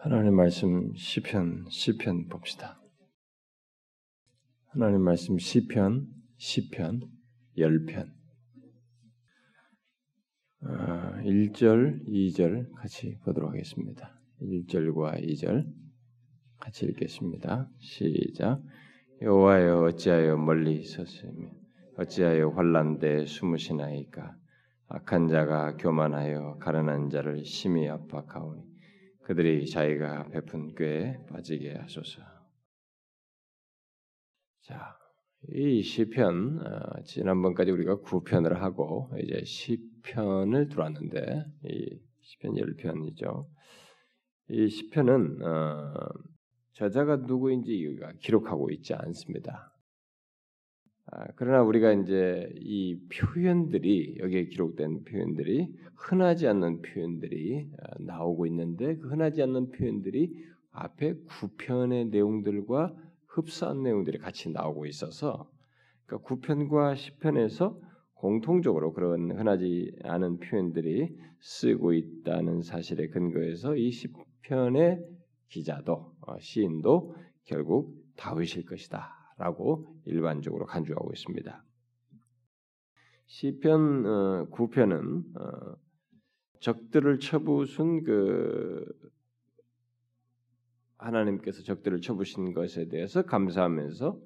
하나님 말씀 시편 시편 봅시다. 하나님 말씀 시편 시편 10편 1절, 2절 같이 보도록 하겠습니다. 1절과 2절 같이 읽겠습니다. 시작. 여호와여 어찌하여 멀리 있었으며 어찌하여 환란때 숨으시나이까 악한 자가 교만하여 가련한 자를 심히 압박하오니 그들이 자기가 베푼 꾀에 빠지게 하소서. 자, 이 시편 어, 지난번까지 우리가 9편을 하고 이제 시편을 들어왔는데 이 시편 10편이죠. 이 시편은 어, 저자가 누구인지 기록하고 있지 않습니다. 아, 그러나 우리가 이제 이 표현들이 여기에 기록된 표현들이 흔하지 않는 표현들이 아, 나오고 있는데 그 흔하지 않는 표현들이 앞에 구편의 내용들과 흡사한 내용들이 같이 나오고 있어서 그러니까 9편과 10편에서 공통적으로 그런 흔하지 않은 표현들이 쓰고 있다는 사실에 근거해서 이 10편의 기자도 어, 시인도 결국 다윗일 것이다. 라고 일반적으로 간주하고 있습니다. 시편 어, 9편은 어, 적들을 쳐부순 그 하나님께서 적들을 쳐부신 것에 대해서 감사하면서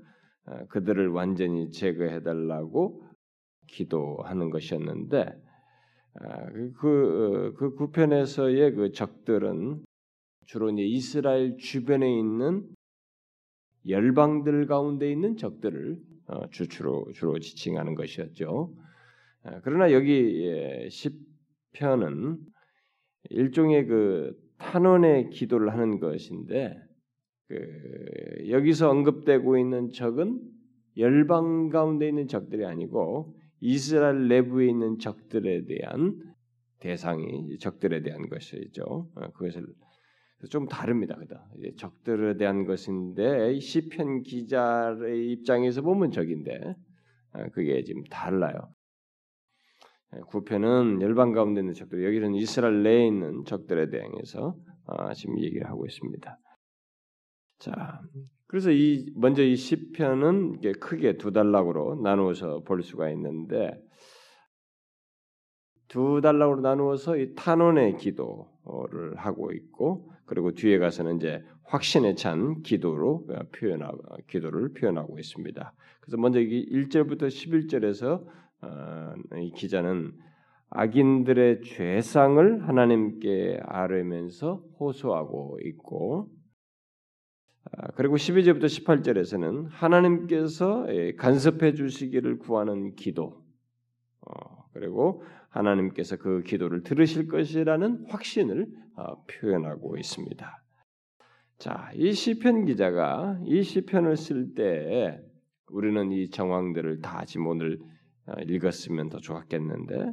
어, 그들을 완전히 제거해 달라고 기도하는 것이었는데 그, 그, 그 구편에서의 그 적들은 주로 이제 이스라엘 주변에 있는 열방들 가운데 있는 적들을 어, 주로 주로 지칭하는 것이었죠. 어, 그러나 여기 예, 시편은 일종의 그 탄원의 기도를 하는 것인데 그 여기서 언급되고 있는 적은 열방 가운데 있는 적들이 아니고 이스라엘 내부에 있는 적들에 대한 대상이 적들에 대한 것이죠. 어, 그것을 좀 다릅니다. 그다 적들에 대한 것인데 시편 기자의 입장에서 보면 적인데 아, 그게 지금 달라요. 예, 구편은 열방 가운데 있는 적들, 여기는 이스라엘 내에 있는 적들에 대해서 아, 지금 얘기를 하고 있습니다. 자, 그래서 이 먼저 이 시편은 크게 두 단락으로 나누어서 볼 수가 있는데 두 단락으로 나누어서 이 탄원의 기도를 하고 있고 그리고 뒤에 가서는 이제 확신에 찬 기도로 표현하고 기도를 표현하고 있습니다. 그래서 먼저 이 1절부터 11절에서 어, 이 기자는 악인들의 죄상을 하나님께 아뢰면서 호소하고 있고 아, 그리고 12절부터 18절에서는 하나님께서 예, 간섭해 주시기를 구하는 기도 어, 그리고 하나님께서 그 기도를 들으실 것이라는 확신을 어, 표현하고 있습니다. 자, 이 시편 기자가 이 시편을 쓸 때 우리는 이 정황들을 다 지금 오늘 어, 읽었으면 더 좋았겠는데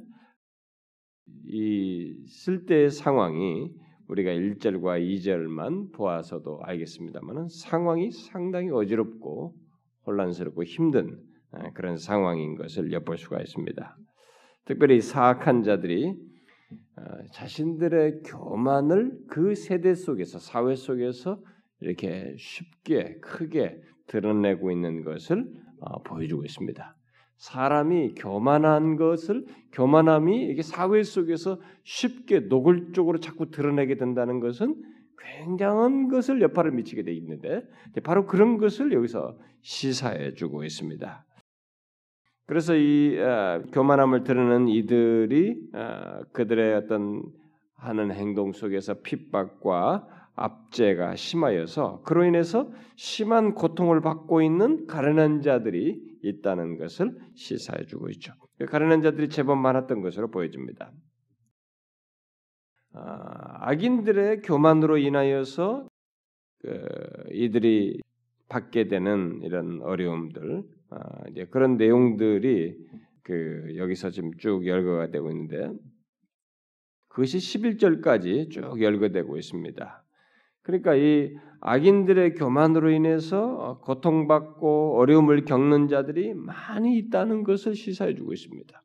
이 쓸 때의 상황이 우리가 1절과 2절만 보아서도 알겠습니다만 상황이 상당히 어지럽고 혼란스럽고 힘든 어, 그런 상황인 것을 엿볼 수가 있습니다. 특별히 사악한 자들이 어, 자신들의 교만을 그 세대 속에서 사회 속에서 이렇게 쉽게 크게 드러내고 있는 것을 어, 보여주고 있습니다. 사람이 교만한 것을 교만함이 이게 사회 속에서 쉽게 노골적으로 자꾸 드러내게 된다는 것은 굉장한 것을 여파를 미치게 돼 있는데 바로 그런 것을 여기서 시사해 주고 있습니다. 그래서 이 어, 교만함을 드러내는 이들이 어, 그들의 어떤 하는 행동 속에서 핍박과 압제가 심하여서 그로 인해서 심한 고통을 받고 있는 가련한 자들이 있다는 것을 시사해 주고 있죠. 그 가련한 자들이 제법 많았던 것으로 보여집니다. 아, 악인들의 교만으로 인하여서 그 이들이 받게 되는 이런 어려움들, 아, 이제 그런 내용들이 그 여기서 지금 쭉 열거가 되고 있는데 그것이 11절까지 쭉 열거되고 있습니다. 그러니까 이 악인들의 교만으로 인해서 고통받고 어려움을 겪는 자들이 많이 있다는 것을 시사해 주고 있습니다.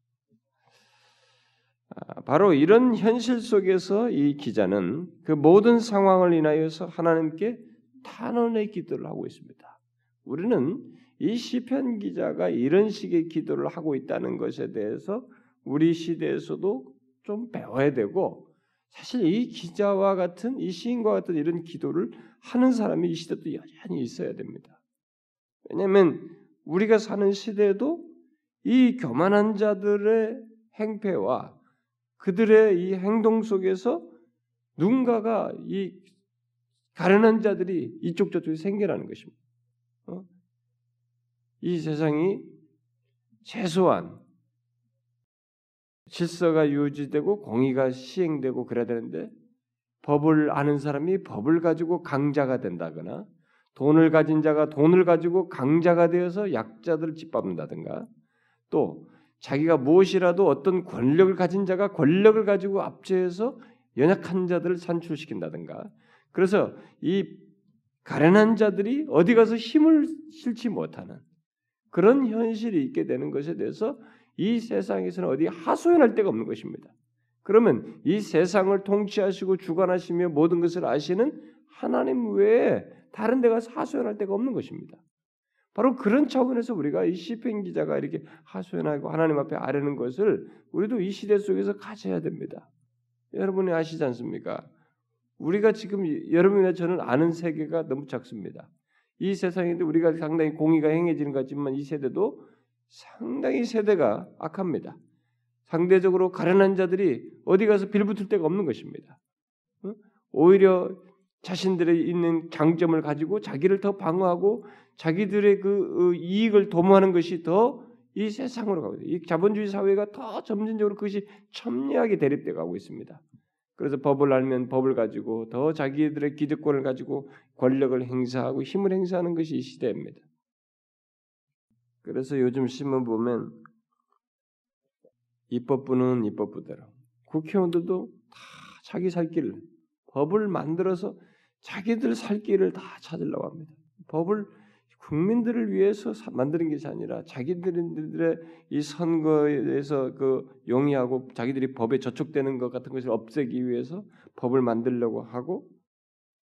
아, 바로 이런 현실 속에서 이 기자는 그 모든 상황을 인하여서 하나님께 탄원의 기도를 하고 있습니다. 우리는 이 시편 기자가 이런 식의 기도를 하고 있다는 것에 대해서 우리 시대에서도 좀 배워야 되고 사실 이 기자와 같은 이 시인과 같은 이런 기도를 하는 사람이 이 시대도 여전히 있어야 됩니다. 왜냐하면 우리가 사는 시대에도 이 교만한 자들의 행패와 그들의 이 행동 속에서 누군가가 이 가련한 자들이 이쪽 저쪽에 생겨나는 것입니다. 어? 이 세상이 최소한 질서가 유지되고 공의가 시행되고 그래야 되는데 법을 아는 사람이 법을 가지고 강자가 된다거나 돈을 가진 자가 돈을 가지고 강자가 되어서 약자들을 짓밟는다든가 또 자기가 무엇이라도 어떤 권력을 가진 자가 권력을 가지고 압제해서 연약한 자들을 산출시킨다든가 그래서 이 가련한 자들이 어디 가서 힘을 실지 못하는 그런 현실이 있게 되는 것에 대해서 이 세상에서는 어디 하소연할 데가 없는 것입니다. 그러면 이 세상을 통치하시고 주관하시며 모든 것을 아시는 하나님 외에 다른 데가 하소연할 데가 없는 것입니다. 바로 그런 차원에서 우리가 이 시편 기자가 이렇게 하소연하고 하나님 앞에 아뢰는 것을 우리도 이 시대 속에서 가져야 됩니다. 여러분이 아시지 않습니까? 우리가 지금 여러분이나 저는 아는 세계가 너무 작습니다. 이 세상인데 우리가 상당히 공의가 행해지는 것 같지만 이 세대도 상당히 세대가 악합니다. 상대적으로 가련한 자들이 어디 가서 빌붙을 데가 없는 것입니다. 오히려 자신들의 있는 장점을 가지고 자기를 더 방어하고 자기들의 그 어, 이익을 도모하는 것이 더 이 세상으로 가고 있어요. 이 자본주의 사회가 더 점진적으로 그것이 첨예하게 대립돼 가고 있습니다. 그래서 법을 알면 법을 가지고 더 자기들의 기득권을 가지고 권력을 행사하고 힘을 행사하는 것이 이 시대입니다. 그래서 요즘 신문 보면 입법부는 입법부대로 국회의원들도 다 자기 살 길을 법을 만들어서 자기들 살 길을 다 찾으려고 합니다. 법을 국민들을 위해서 만드는 것이 아니라 자기들의 이 선거에서 그 용이하고 자기들이 법에 저촉되는 것 같은 것을 없애기 위해서 법을 만들려고 하고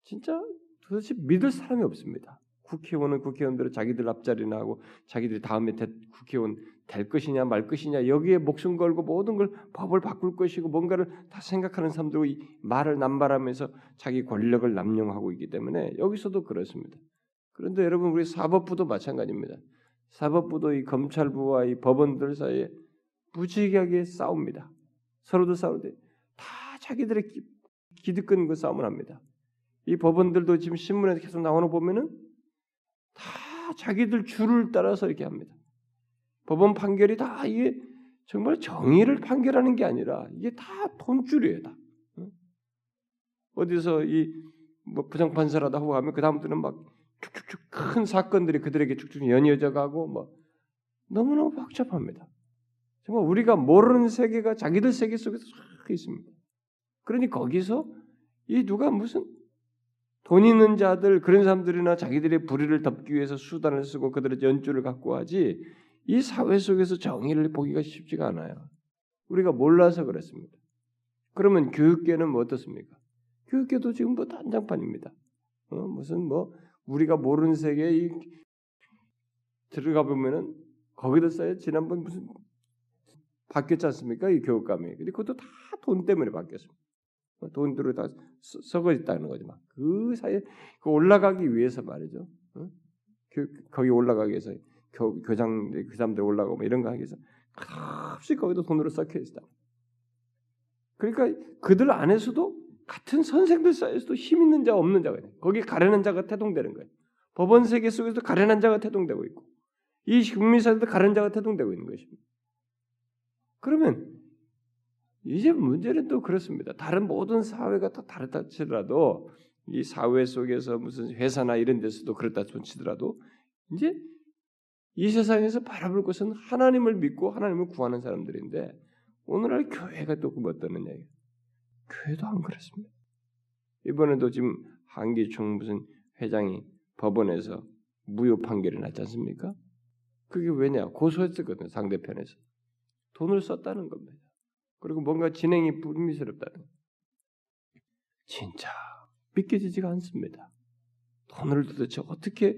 진짜 도대체 믿을 사람이 없습니다. 국회의원은 국회의원들은 자기들 앞자리나 하고 자기들이 다음에 국회의원 될 것이냐 말 것이냐 여기에 목숨 걸고 모든 걸 법을 바꿀 것이고 뭔가를 다 생각하는 사람들이 말을 남발하면서 자기 권력을 남용하고 있기 때문에 여기서도 그렇습니다. 그런데 여러분 우리 사법부도 마찬가지입니다. 사법부도 이 검찰부와 이 법원들 사이에 무지하게 싸웁니다. 서로도 싸우는데 다 자기들의 기, 득권 그 싸움을 합니다. 이 법원들도 지금 신문에 계속 나오는 보면은 다 자기들 줄을 따라서 이렇게 합니다. 법원 판결이 다 이게 정말 정의를 판결하는 게 아니라 이게 다 돈줄이에요. 다. 어디서 이 뭐 부장판사라도 하고 하면 그 다음부터는 막 쭉쭉쭉 큰 사건들이 그들에게 쭉쭉 연이어져 가고 뭐 너무너무 복잡합니다. 정말 우리가 모르는 세계가 자기들 세계 속에서 쫙 있습니다. 그러니 거기서 이 누가 무슨 돈 있는 자들 그런 사람들이나 자기들의 불의를 덮기 위해서 수단을 쓰고 그들의 연주를 갖고 하지 이 사회 속에서 정의를 보기가 쉽지가 않아요. 우리가 몰라서 그렇습니다. 그러면 교육계는 뭐 어떻습니까? 교육계도 지금 뭐 단장판입니다. 어, 무슨 뭐 우리가 모르는 세계에 이, 들어가 보면은 거기도 써요. 지난번 무슨 바뀌었지 않습니까? 이 교육감이. 근데 그것도 다 돈 때문에 바뀌었습니다. 뭐 돈들을 다 썩어 있다는 거지 막. 그 사이에 그 올라가기 위해서 말이죠. 어? 거기 올라가기 위해서 교, 교장 그 사람들 올라가고 뭐 이런 거 하기 위해서 값이 거기도 돈으로 썩혀 있다. 그러니까 그들 안에서도 같은 선생들 사이에서도 힘 있는 자 없는 자가 있는 거기 가련한 자가 태동되는 거예요. 법원 세계 속에서 가련한 자가 태동되고 있고 이 국민 사회도 가련한 자가 태동되고 있는 것입니다. 그러면 이제 문제는 또 그렇습니다. 다른 모든 사회가 다 다르다 치더라도 이 사회 속에서 무슨 회사나 이런 데서도 그렇다 치더라도 이제 이 세상에서 바라볼 것은 하나님을 믿고 하나님을 구하는 사람들인데 오늘날 교회가 또 어떠느냐 교회도 안 그렇습니다. 이번에도 지금 한기총 무슨 회장이 법원에서 무효 판결이 났지 않습니까? 그게 왜냐? 고소했었거든요. 상대편에서. 돈을 썼다는 겁니다. 그리고 뭔가 진행이 불미스럽다는 진짜 믿겨지지가 않습니다. 돈을 도대체 어떻게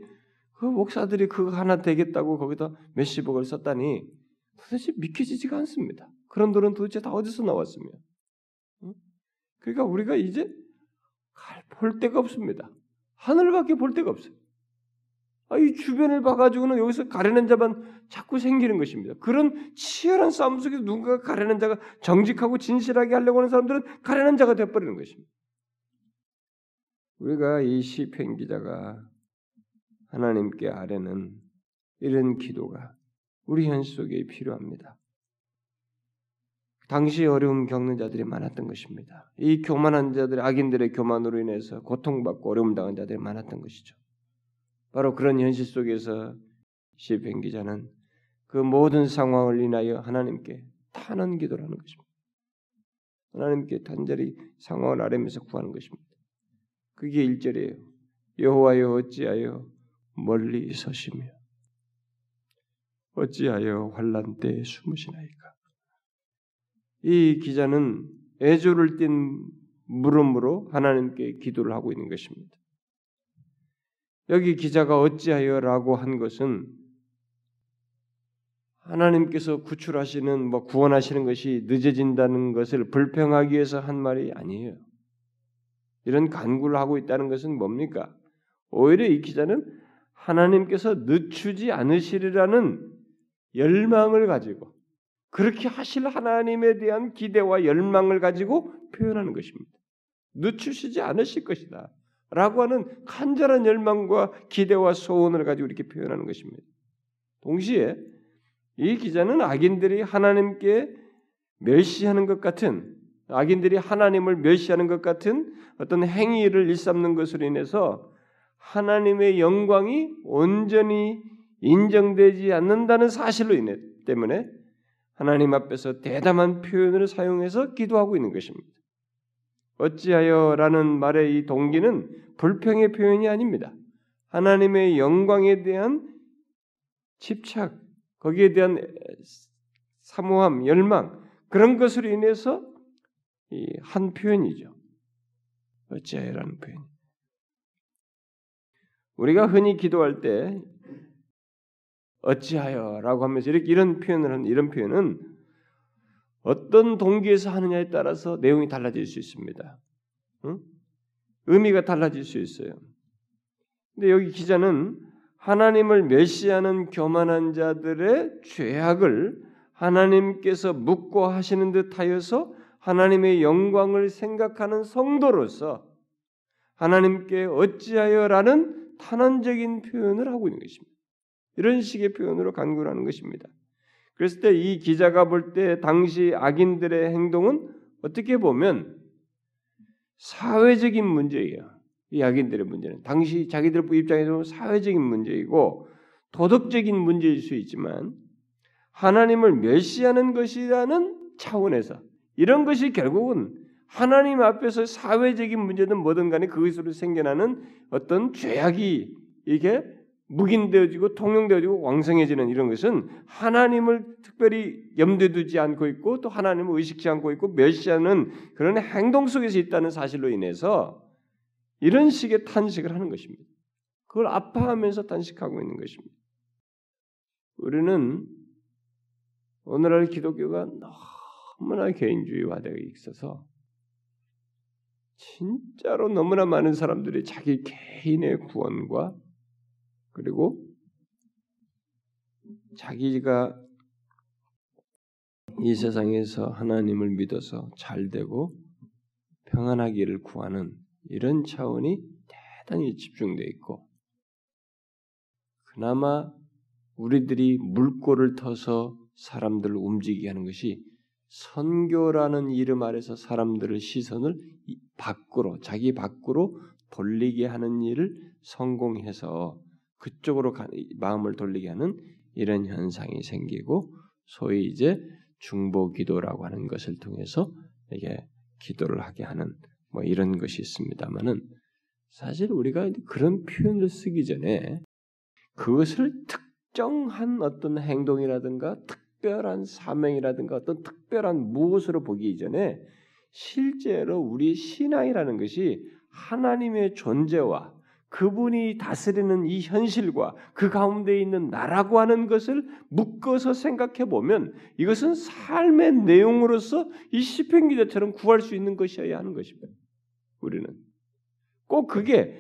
그 목사들이 그거 하나 되겠다고 거기다 몇십억을 썼다니 도대체 믿겨지지가 않습니다. 그런 돈은 도대체 다 어디서 나왔으며? 그러니까 우리가 이제 볼 데가 없습니다. 하늘밖에 볼 데가 없어요. 아, 이 주변을 봐가지고는 여기서 가려는 자만 자꾸 생기는 것입니다. 그런 치열한 싸움 속에서 누군가 가려는 자가 정직하고 진실하게 하려고 하는 사람들은 가려는 자가 되어버리는 것입니다. 우리가 이 시편 기자가 하나님께 아뢰는 이런 기도가 우리 현실 속에 필요합니다. 당시 어려움 겪는 자들이 많았던 것입니다. 이 교만한 자들, 악인들의 교만으로 인해서 고통받고 어려움 당한 자들이 많았던 것이죠. 바로 그런 현실 속에서 시편 기자는 그 모든 상황을 인하여 하나님께 탄원 기도를 하는 것입니다. 하나님께 단절히 상황을 아뢰면서 구하는 것입니다. 그게 1절이에요. 여호와여 어찌하여 멀리 서시며 어찌하여 환란 때에 숨으시나이까. 이 기자는 애조를 띤 물음으로 하나님께 기도를 하고 있는 것입니다. 여기 기자가 어찌하여라고 한 것은 하나님께서 구출하시는 뭐 구원하시는 것이 늦어진다는 것을 불평하기 위해서 한 말이 아니에요. 이런 간구를 하고 있다는 것은 뭡니까? 오히려 이 기자는 하나님께서 늦추지 않으시리라는 열망을 가지고 그렇게 하실 하나님에 대한 기대와 열망을 가지고 표현하는 것입니다. 늦추시지 않으실 것이다. 라고 하는 간절한 열망과 기대와 소원을 가지고 이렇게 표현하는 것입니다. 동시에 이 기자는 악인들이 하나님께 멸시하는 것 같은 악인들이 하나님을 멸시하는 것 같은 어떤 행위를 일삼는 것으로 인해서 하나님의 영광이 온전히 인정되지 않는다는 사실로 인해 때문에 하나님 앞에서 대담한 표현을 사용해서 기도하고 있는 것입니다. 어찌하여라는 말의 이 동기는 불평의 표현이 아닙니다. 하나님의 영광에 대한 집착, 거기에 대한 사모함, 열망 그런 것으로 인해서 한 표현이죠. 어찌하여라는 표현. 우리가 흔히 기도할 때 어찌하여라고 하면서 이렇게 이런 표현을 하는 이런 표현은 어떤 동기에서 하느냐에 따라서 내용이 달라질 수 있습니다. 응? 의미가 달라질 수 있어요. 근데 여기 기자는 하나님을 멸시하는 교만한 자들의 죄악을 하나님께서 묻고 하시는 듯하여서 하나님의 영광을 생각하는 성도로서 하나님께 어찌하여라는 탄원적인 표현을 하고 있는 것입니다. 이런 식의 표현으로 간구를 하는 것입니다. 그랬을 때 이 기자가 볼 때 당시 악인들의 행동은 어떻게 보면 사회적인 문제예요. 이 악인들의 문제는 당시 자기들 입장에서 사회적인 문제이고 도덕적인 문제일 수 있지만 하나님을 멸시하는 것이라는 차원에서 이런 것이 결국은 하나님 앞에서 사회적인 문제든 뭐든 간에 그것으로 생겨나는 어떤 죄악이 이게 묵인되어지고 통용되어지고 왕성해지는 이런 것은 하나님을 특별히 염두에 두지 않고 있고 또 하나님을 의식지 않고 있고 멸시하는 그런 행동 속에서 있다는 사실로 인해서 이런 식의 탄식을 하는 것입니다. 그걸 아파하면서 탄식하고 있는 것입니다. 우리는 오늘날 기독교가 너무나 개인주의화되어 있어서 진짜로 너무나 많은 사람들이 자기 개인의 구원과 그리고 자기가 이 세상에서 하나님을 믿어서 잘 되고 평안하기를 구하는 이런 차원이 대단히 집중되어 있고 그나마 우리들이 물꼬를 터서 사람들을 움직이게 하는 것이 선교라는 이름 아래서 사람들의 시선을 밖으로 자기 밖으로 돌리게 하는 일을 성공해서 그쪽으로 마음을 돌리게 하는 이런 현상이 생기고 소위 이제 중보 기도라고 하는 것을 통해서 이게 기도를 하게 하는 뭐 이런 것이 있습니다만은 사실 우리가 그런 표현을 쓰기 전에 그것을 특정한 어떤 행동이라든가 특 특별한 사명이라든가 어떤 특별한 무엇으로 보기 이전에 실제로 우리 신앙이라는 것이 하나님의 존재와 그분이 다스리는 이 현실과 그 가운데 있는 나라고 하는 것을 묶어서 생각해 보면 이것은 삶의 내용으로서 이 시편 기자처럼 구할 수 있는 것이어야 하는 것입니다. 우리는 꼭 그게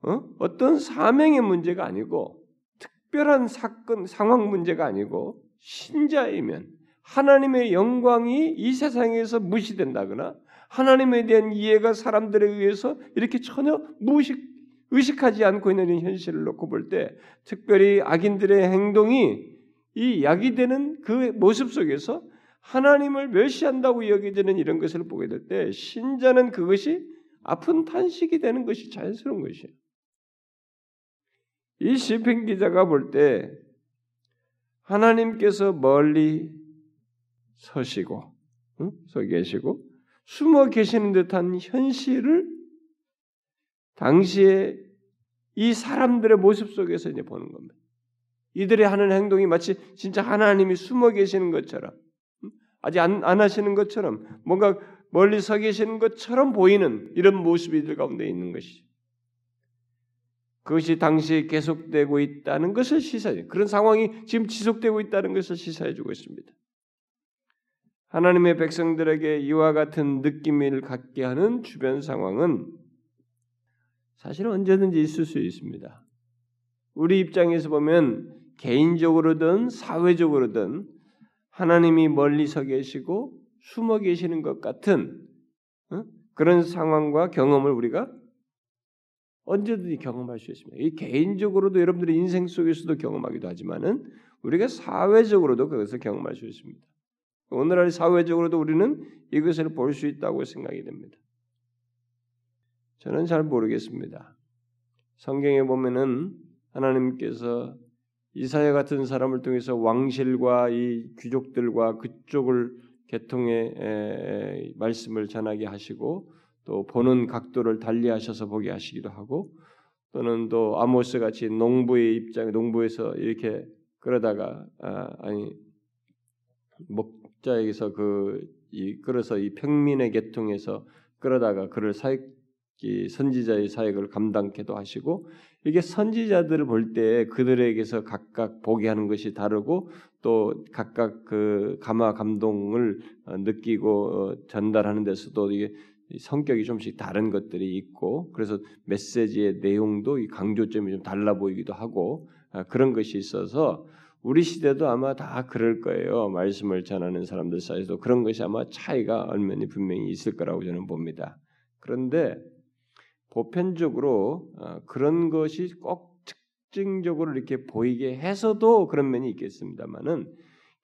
어? 떤 사명의 문제가 아니고 특별한 사건 상황 문제가 아니고 신자이면 하나님의 영광이 이 세상에서 무시된다거나 하나님에 대한 이해가 사람들에 의해서 이렇게 전혀 무식 의식하지 않고 있는 현실을 놓고 볼 때 특별히 악인들의 행동이 이 야기되는 그 모습 속에서 하나님을 멸시한다고 여겨지는 이런 것을 보게 될 때 신자는 그것이 아픈 탄식이 되는 것이 자연스러운 것이에요. 이 시편 기자가 볼 때 하나님께서 멀리 서시고 응? 서 계시고 숨어 계시는 듯한 현실을 당시에 이 사람들의 모습 속에서 이제 보는 겁니다. 이들이 하는 행동이 마치 진짜 하나님이 숨어 계시는 것처럼 아직 안, 안 하시는 것처럼 뭔가 멀리 서 계시는 것처럼 보이는 이런 모습이 들 가운데 있는 것이죠. 그것이 당시에 계속되고 있다는 것을 시사해 그런 상황이 지금 지속되고 있다는 것을 시사해 주고 있습니다. 하나님의 백성들에게 이와 같은 느낌을 갖게 하는 주변 상황은 사실은 언제든지 있을 수 있습니다. 우리 입장에서 보면 개인적으로든 사회적으로든 하나님이 멀리서 계시고 숨어 계시는 것 같은 그런 상황과 경험을 우리가 언제든지 경험할 수 있습니다. 이 개인적으로도 여러분들의 인생 속에서도 경험하기도 하지만은 우리가 사회적으로도 그것을 경험할 수 있습니다. 오늘날 사회적으로도 우리는 이것을 볼 수 있다고 생각이 됩니다. 저는 잘 모르겠습니다. 성경에 보면은 하나님께서 이사야 같은 사람을 통해서 왕실과 이 귀족들과 그쪽을 계통의 말씀을 전하게 하시고 또 보는 각도를 달리 하셔서 보게 하시기도 하고 또는 또 아모스 같이 농부의 입장 농부에서 이렇게 그러다가 아, 니 목자에게서 그 이 끌어서 이 평민의 계통에서 끌어다가 그를 사익 선지자의 사역을 감당케도 하시고 이게 선지자들을 볼 때 그들에게서 각각 보게 하는 것이 다르고 또 각각 그 감화 감동을 어, 느끼고 어, 전달하는 데서도 이게 성격이 좀씩 다른 것들이 있고 그래서 메시지의 내용도 이 강조점이 좀 달라 보이기도 하고 아, 그런 것이 있어서 우리 시대도 아마 다 그럴 거예요. 말씀을 전하는 사람들 사이에도 그런 것이 아마 차이가 얼마나 분명히 있을 거라고 저는 봅니다. 그런데 보편적으로 어, 그런 것이 꼭 특징적으로 이렇게 보이게 해서도 그런 면이 있겠습니다만은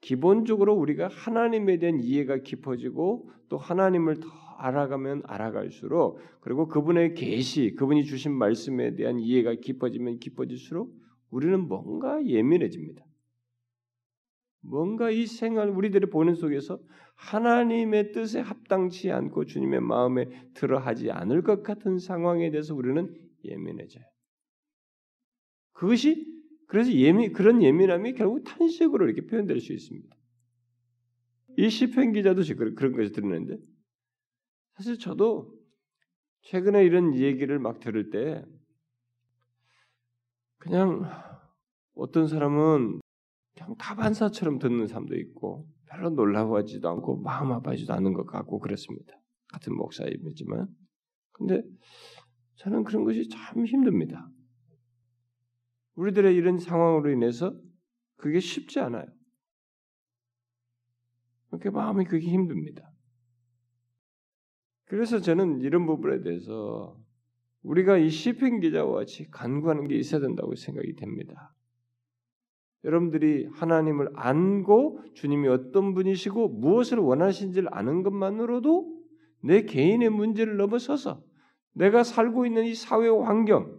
기본적으로 우리가 하나님에 대한 이해가 깊어지고 또 하나님을 더 알아가면 알아갈수록 그리고 그분의 계시, 그분이 주신 말씀에 대한 이해가 깊어지면 깊어질수록 우리는 뭔가 예민해집니다. 뭔가 이 생활 우리들이 보는 속에서 하나님의 뜻에 합당치 않고 주님의 마음에 들어하지 않을 것 같은 상황에 대해서 우리는 예민해져요. 그것이 그래서 예민 그런 예민함이 결국 탄식으로 이렇게 표현될 수 있습니다. 이 시편 기자도 그런 것을 들었는데 사실 저도 최근에 이런 얘기를 막 들을 때 그냥 어떤 사람은 그냥 다반사처럼 듣는 사람도 있고 별로 놀라워하지도 않고 마음 아파하지도 않는 것 같고 그렇습니다. 같은 목사이지만 근데 저는 그런 것이 참 힘듭니다. 우리들의 이런 상황으로 인해서 그게 쉽지 않아요. 그렇게 마음이 그게 힘듭니다. 그래서 저는 이런 부분에 대해서 우리가 이 시편 기자와 같이 간구하는 게 있어야 된다고 생각이 됩니다. 여러분들이 하나님을 안고 주님이 어떤 분이시고 무엇을 원하신지를 아는 것만으로도 내 개인의 문제를 넘어서서 내가 살고 있는 이 사회 환경,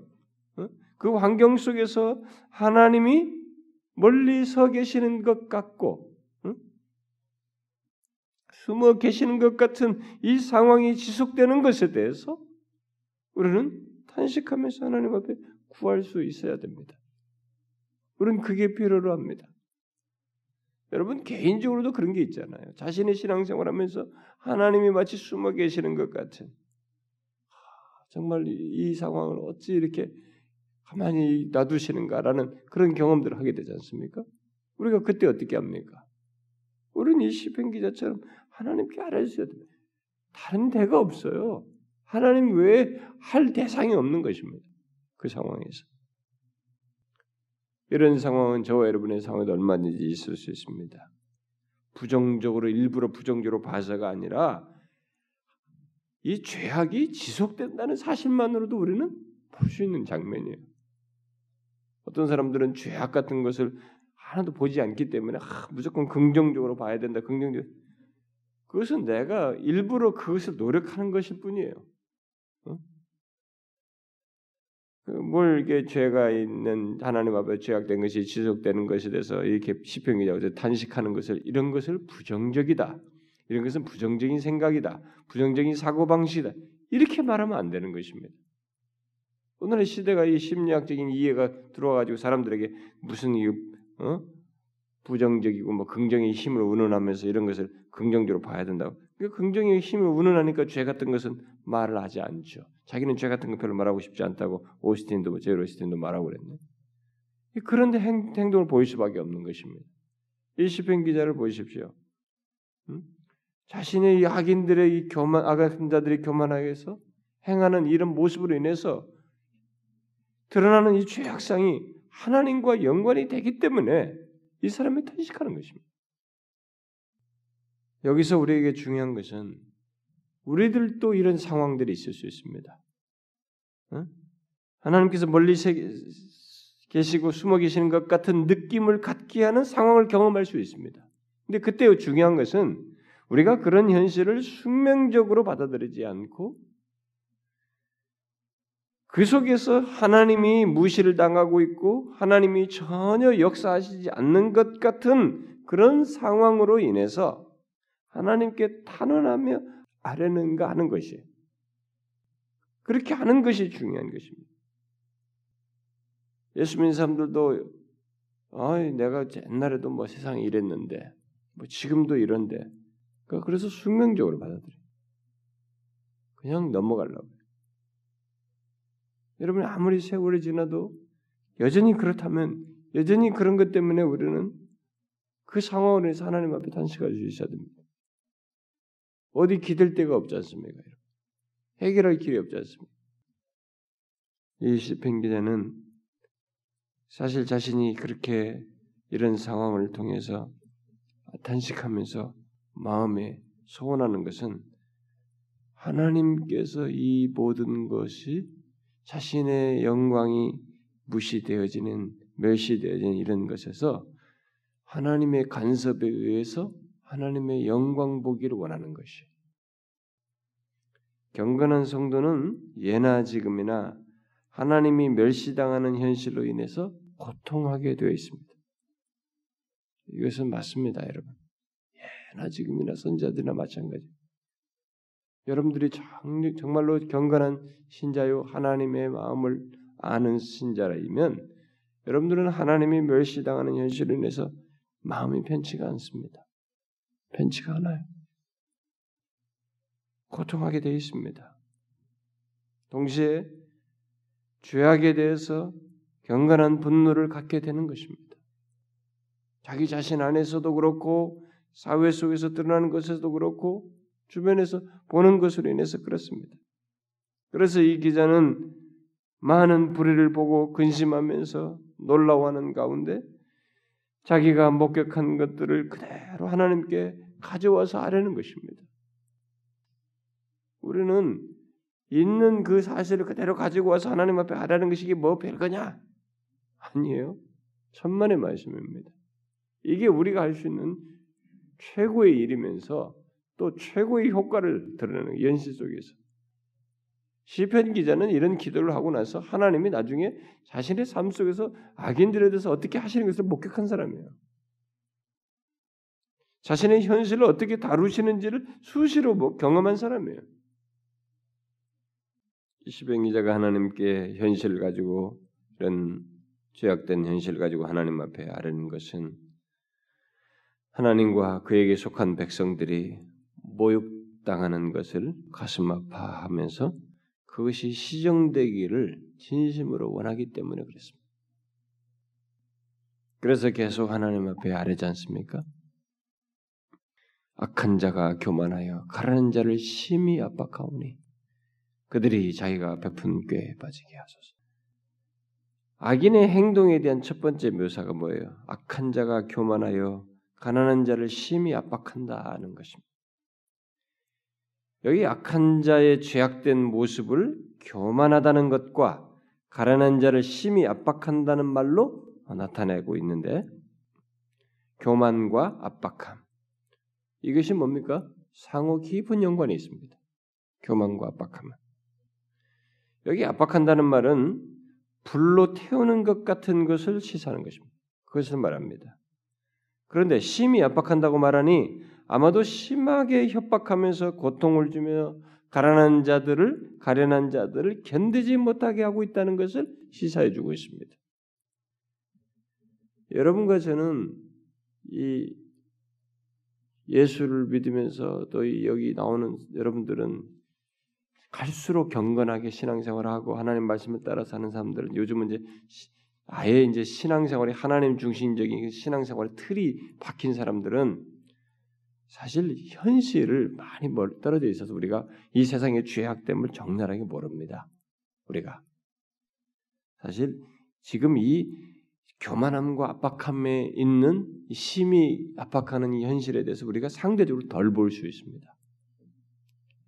어? 그 환경 속에서 하나님이 멀리 서 계시는 것 같고 어? 숨어 계시는 것 같은 이 상황이 지속되는 것에 대해서 우리는 탄식하면서 하나님 앞에 구할 수 있어야 됩니다. 우리는 그게 필요로 합니다. 여러분 개인적으로도 그런 게 있잖아요. 자신의 신앙생활 하면서 하나님이 마치 숨어 계시는 것 같은 정말 이 상황을 어찌 이렇게 가만히 놔두시는가라는 그런 경험들을 하게 되지 않습니까? 우리가 그때 어떻게 합니까? 우리는 이 시편 기자처럼 하나님께 알아주셔야 됩니다. 다른 데가 없어요. 하나님 외에 할 대상이 없는 것입니다. 그 상황에서. 이런 상황은 저와 여러분의 상황에도 얼마든지 있을 수 있습니다. 부정적으로 일부러 부정적으로 봐서가 아니라 이 죄악이 지속된다는 사실만으로도 우리는 볼 수 있는 장면이에요. 어떤 사람들은 죄악 같은 것을 하나도 보지 않기 때문에 아, 무조건 긍정적으로 봐야 된다. 긍정적. 그것은 내가 일부러 그것을 노력하는 것일 뿐이에요. 어? 그 뭘 이게 죄가 있는 하나님 앞에 죄악된 것이 지속되는 것에 대해서 이렇게 시평이라고 탄식하는 것을 이런 것을 부정적이다. 이런 것은 부정적인 생각이다. 부정적인 사고 방식이다. 이렇게 말하면 안 되는 것입니다. 오늘의 시대가 이 심리학적인 이해가 들어와 가지고 사람들에게 무슨 이 어? 부정적이고 뭐 긍정의 힘을 운운하면서 이런 것을 긍정적으로 봐야 된다고. 그 긍정의 힘을 운운하니까 죄 같은 것은 말을 하지 않죠. 자기는 죄 같은 거 별로 말하고 싶지 않다고 오스틴도 제일 오스틴도 말하고 그랬네. 그런데 행, 동을 보일 수밖에 없는 것입니다. 이 시편 기자를 보십시오. 음? 자신의 이 악인들의 이 교만 악인자들이 교만하게 해서 행하는 이런 모습으로 인해서 드러나는 이 죄악상이 하나님과 연관이 되기 때문에 이 사람이 탄식하는 것입니다. 여기서 우리에게 중요한 것은 우리들도 이런 상황들이 있을 수 있습니다. 어? 하나님께서 멀리 계시고 숨어 계시는 것 같은 느낌을 갖게 하는 상황을 경험할 수 있습니다. 근데 그때 중요한 것은 우리가 그런 현실을 숙명적으로 받아들이지 않고 그 속에서 하나님이 무시를 당하고 있고 하나님이 전혀 역사하시지 않는 것 같은 그런 상황으로 인해서 하나님께 탄원하며 아뢰는가 하는 것이 그렇게 하는 것이 중요한 것입니다. 예수 믿는 사람들도 아이 내가 옛날에도 뭐 세상에 이랬는데 뭐 지금도 이런데 그러니까 그래서 숙명적으로 받아들여. 그냥 넘어가려고. 여러분 아무리 세월이 지나도 여전히 그렇다면 여전히 그런 것 때문에 우리는 그 상황을 해서 하나님 앞에 단식할 수 있어야 됩니다. 어디 기댈 데가 없지 않습니까? 해결할 길이 없지 않습니까? 이 시편 기자는 사실 자신이 그렇게 이런 상황을 통해서 단식하면서 마음에 소원하는 것은 하나님께서 이 모든 것이 자신의 영광이 무시되어지는 멸시되어지는 이런 것에서 하나님의 간섭에 의해서 하나님의 영광 보기를 원하는 것이. 경건한 성도는 예나 지금이나 하나님이 멸시당하는 현실로 인해서 고통하게 되어 있습니다. 이것은 맞습니다, 여러분. 예나 지금이나 선자들이나 마찬가지. 여러분들이 정말로 경건한 신자요 하나님의 마음을 아는 신자라면 여러분들은 하나님이 멸시당하는 현실로 인해서 마음이 편치가 않습니다. 편치가 않아요. 고통하게 되어 있습니다. 동시에 죄악에 대해서 경건한 분노를 갖게 되는 것입니다. 자기 자신 안에서도 그렇고 사회 속에서 드러나는 것에서도 그렇고 주변에서 보는 것으로 인해서 그렇습니다. 그래서 이 기자는 많은 불의를 보고 근심하면서 놀라워하는 가운데 자기가 목격한 것들을 그대로 하나님께 가져와서 아뢰는 것입니다. 우리는 있는 그 사실을 그대로 가지고 와서 하나님 앞에 아뢰는 것이 뭐 별거냐? 아니에요. 천만의 말씀입니다. 이게 우리가 할 수 있는 최고의 일이면서 또 최고의 효과를 드러내는 연실 속에서 시편 기자는 이런 기도를 하고 나서 하나님이 나중에 자신의 삶 속에서 악인들에 대해서 어떻게 하시는 것을 목격한 사람이에요. 자신의 현실을 어떻게 다루시는지를 수시로 뭐 경험한 사람이에요. 시편 기자가 하나님께 현실을 가지고 이런 죄악된 현실을 가지고 하나님 앞에 아뢰는 것은 하나님과 그에게 속한 백성들이 모욕당하는 것을 가슴 아파하면서 그것이 시정되기를 진심으로 원하기 때문에 그렇습니다. 그래서 계속 하나님 앞에 아뢰지 않습니까? 악한 자가 교만하여 가라는 자를 심히 압박하오니 그들이 자기가 베푼 꾀에 빠지게 하소서. 악인의 행동에 대한 첫 번째 묘사가 뭐예요? 악한 자가 교만하여 가난한 자를 심히 압박한다는 것입니다. 여기 악한 자의 죄악된 모습을 교만하다는 것과 가난한 자를 심히 압박한다는 말로 나타내고 있는데 교만과 압박함 이것이 뭡니까? 상호 깊은 연관이 있습니다. 교만과 압박함은 여기 압박한다는 말은 불로 태우는 것 같은 것을 시사하는 것입니다. 그것을 말합니다. 그런데 심히 압박한다고 말하니 아마도 심하게 협박하면서 고통을 주며 가난한 자들을 가련한 자들을 견디지 못하게 하고 있다는 것을 시사해 주고 있습니다. 여러분과 저는 이 예수를 믿으면서 또 여기 나오는 여러분들은 갈수록 경건하게 신앙생활을 하고 하나님 말씀을 따라 사는 사람들은 요즘은 이제 아예 이제 신앙생활이 하나님 중심적인 신앙생활의 틀이 박힌 사람들은 사실 현실을 많이 떨어져 있어서 우리가 이 세상의 죄악됨을 적나라하게 모릅니다. 우리가 사실 지금 이 교만함과 압박함에 있는 심히 압박하는 이 현실에 대해서 우리가 상대적으로 덜 볼 수 있습니다.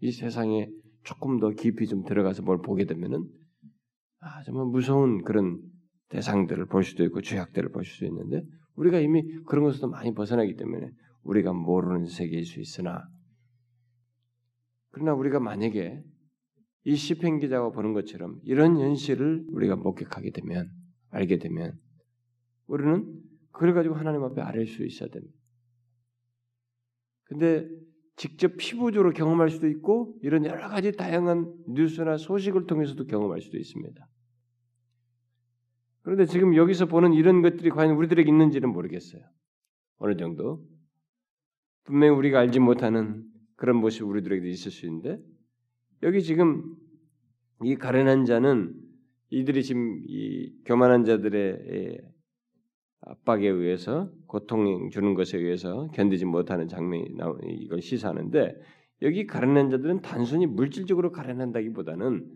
이 세상에 조금 더 깊이 좀 들어가서 뭘 보게 되면은 아 정말 무서운 그런 대상들을 볼 수도 있고 죄악들을 볼 수도 있는데 우리가 이미 그런 것에서 많이 벗어나기 때문에 우리가 모르는 세계일 수 있으나 그러나 우리가 만약에 이 시편 기자가 보는 것처럼 이런 현실을 우리가 목격하게 되면 알게 되면 우리는 그걸 가지고 하나님 앞에 아뢰 수 있어야 됩니다. 근데 직접 피부적으로 경험할 수도 있고 이런 여러 가지 다양한 뉴스나 소식을 통해서도 경험할 수도 있습니다. 그런데 지금 여기서 보는 이런 것들이 과연 우리들에게 있는지는 모르겠어요. 어느 정도 분명히 우리가 알지 못하는 그런 모습이 우리들에게도 있을 수 있는데 여기 지금 이 가련한 자는 이들이 지금 이 교만한 자들의 압박에 의해서 고통 주는 것에 의해서 견디지 못하는 장면이 나오 이걸 시사하는데 여기 가련한 자들은 단순히 물질적으로 가련한다기보다는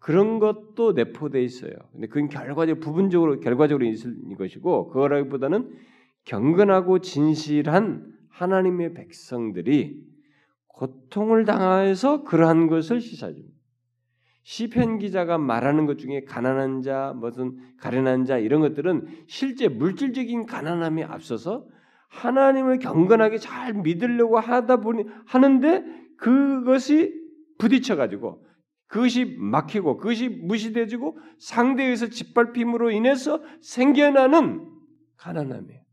그런 것도 내포돼 있어요. 근데 그건 결과적 부분적으로 결과적으로 있을 것이고 그거라기보다는 경건하고 진실한 하나님의 백성들이 고통을 당하여서 그러한 것을 시사줍니다. 시편 기자가 말하는 것 중에 가난한 자, 무슨 가련한 자 이런 것들은 실제 물질적인 가난함이 앞서서 하나님을 경건하게 잘 믿으려고 하다 보니 하는데 그것이 부딪혀 가지고 그것이 막히고 그것이 무시되지고 상대에서 짓밟힘으로 인해서 생겨나는 가난함이에요.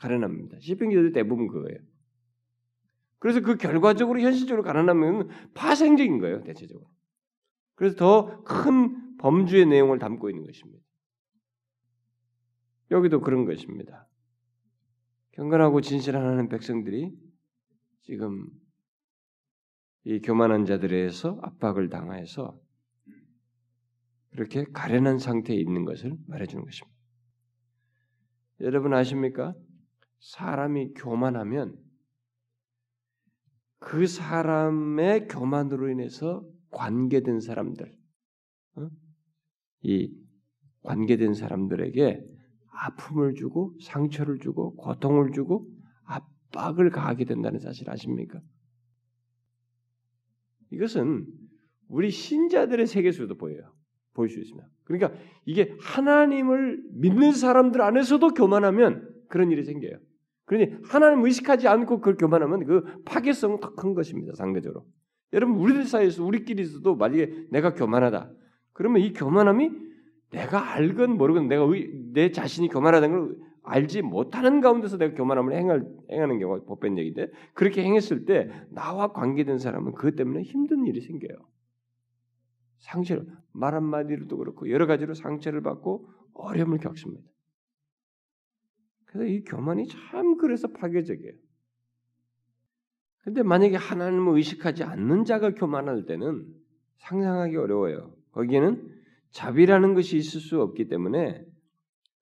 가난합니다. 시편 기자들 대부분 그거예요. 그래서 그 결과적으로 현실적으로 가난하면 파생적인 거예요, 대체적으로. 그래서 더 큰 범주의 내용을 담고 있는 것입니다. 여기도 그런 것입니다. 경건하고 진실한 하는 백성들이 지금 이 교만한 자들에서 압박을 당하여서 그렇게 가련한 상태에 있는 것을 말해주는 것입니다. 여러분 아십니까? 사람이 교만하면 그 사람의 교만으로 인해서 관계된 사람들, 어? 이 관계된 사람들에게 아픔을 주고 상처를 주고 고통을 주고 압박을 가하게 된다는 사실 아십니까? 이것은 우리 신자들의 세계에서도 보여요. 보일 수 있습니다. 그러니까 이게 하나님을 믿는 사람들 안에서도 교만하면 그런 일이 생겨요. 그러니 하나님 의식하지 않고 그걸 교만하면 그 파괴성은 더 큰 것입니다. 상대적으로. 여러분 우리들 사이에서 우리끼리서도 만약에 내가 교만하다. 그러면 이 교만함이 내가 알건 모르건 내가 의, 내 자신이 교만하다는 걸 알지 못하는 가운데서 내가 교만함을 행할, 행하는 경우가 보편 얘기인데 그렇게 행했을 때 나와 관계된 사람은 그것 때문에 힘든 일이 생겨요. 상처를 말 한마디로도 그렇고 여러 가지로 상처를 받고 어려움을 겪습니다. 그래서 이 교만이 참 그래서 파괴적이에요. 근데 만약에 하나님을 의식하지 않는 자가 교만할 때는 상상하기 어려워요. 거기에는 자비라는 것이 있을 수 없기 때문에